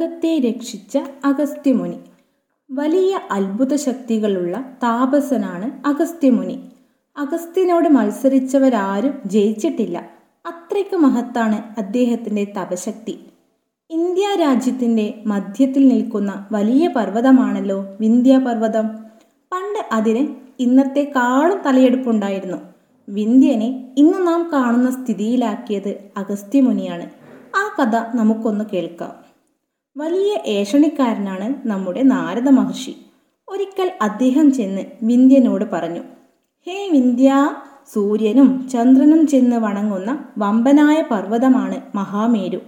ലോകത്തെ രക്ഷിച്ച അഗസ്ത്യമുനി. വലിയ അത്ഭുത ശക്തികളുള്ള താപസനാണ് അഗസ്ത്യമുനി. അഗസ്ത്യനോട് മത്സരിച്ചവരാരും ജയിച്ചിട്ടില്ല. അത്രയ്ക്ക് മഹത്താണ് അദ്ദേഹത്തിന്റെ തപശക്തി. ഇന്ത്യ രാജ്യത്തിന്റെ മധ്യത്തിൽ നിൽക്കുന്ന വലിയ പർവതമാണല്ലോ വിന്ധ്യാപർവതം പണ്ട് അതിന് ഇന്നത്തെ കാളും തലയെടുപ്പുണ്ടായിരുന്നു. വിന്ധ്യനെ ഇന്ന് നാം കാണുന്ന സ്ഥിതിയിലാക്കിയത് അഗസ്ത്യമുനിയാണ്. ആ കഥ നമുക്കൊന്ന് കേൾക്കാം. വലിയ ഏഷണിക്കാരനാണ് നമ്മുടെ നാരദ മഹർഷി. ഒരിക്കൽ അദ്ദേഹം ചെന്ന് വിന്ധ്യനോട് പറഞ്ഞു ഹേ വിന്ധ്യ സൂര്യനും ചന്ദ്രനും ചെന്ന് വണങ്ങുന്ന വമ്പനായ പർവതമാണ് മഹാമേരു.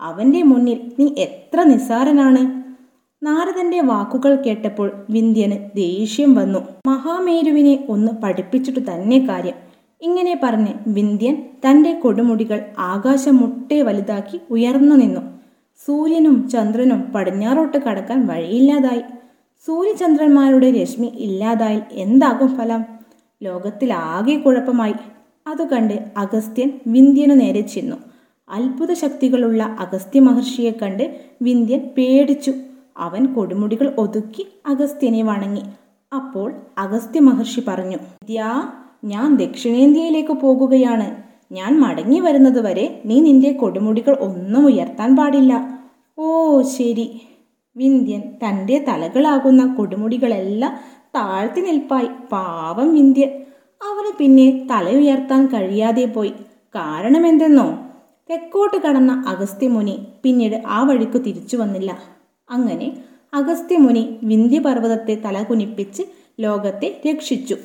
അവന്റെ മുന്നിൽ നീ എത്ര നിസ്സാരനാണ്? നാരദന്റെ വാക്കുകൾ കേട്ടപ്പോൾ വിന്ധ്യന് ദേഷ്യം വന്നു. മഹാമേരുവിനെ ഒന്ന് പഠിപ്പിച്ചിട്ടു തന്നെ കാര്യം. ഇങ്ങനെ പറഞ്ഞ് വിന്ധ്യൻ തന്റെ കൊടുമുടികൾ ആകാശം മുട്ടേ വലുതാക്കി ഉയർന്നു നിന്നു. സൂര്യനും ചന്ദ്രനും പടിഞ്ഞാറോട്ട് കടക്കാൻ വഴിയില്ലാതായി. സൂര്യചന്ദ്രന്മാരുടെ രശ്മി ഇല്ലാതായി എന്താകും ഫലം? ലോകത്തിൽ ആകെ കുഴപ്പമായി. അത് കണ്ട് അഗസ്ത്യൻ വിന്ധ്യനു നേരെ ചെന്നു. അത്ഭുത ശക്തികളുള്ള അഗസ്ത്യ മഹർഷിയെ കണ്ട് വിന്ധ്യൻ പേടിച്ചു. അവൻ കൊടുമുടികൾ ഒതുക്കി അഗസ്ത്യനെ വണങ്ങി. അപ്പോൾ അഗസ്ത്യ മഹർഷി പറഞ്ഞു വിദ്യ ഞാൻ ദക്ഷിണേന്ത്യയിലേക്ക് പോകുകയാണ്. ഞാൻ മടങ്ങി വരുന്നത് വരെ നീ നിന്റെ കൊടുമുടികൾ ഒന്നും ഉയർത്താൻ പാടില്ല. ഓ ശരി. വിന്ധ്യൻ തന്റെ തലകളാകുന്ന കൊടുമുടികളെല്ലാം താഴ്ത്തി നിൽപ്പായി. പാവം വിന്ധ്യൻ. അവന് പിന്നെ തല ഉയർത്താൻ കഴിയാതെ പോയി. കാരണം എന്തെന്നോ തെക്കോട്ട് കടന്ന അഗസ്ത്യമുനി പിന്നീട് ആ വഴിക്ക് തിരിച്ചു വന്നില്ല. അങ്ങനെ അഗസ്ത്യമുനി വിന്ധ്യപർവതത്തെ തല കുനിപ്പിച്ച് ലോകത്തെ രക്ഷിച്ചു.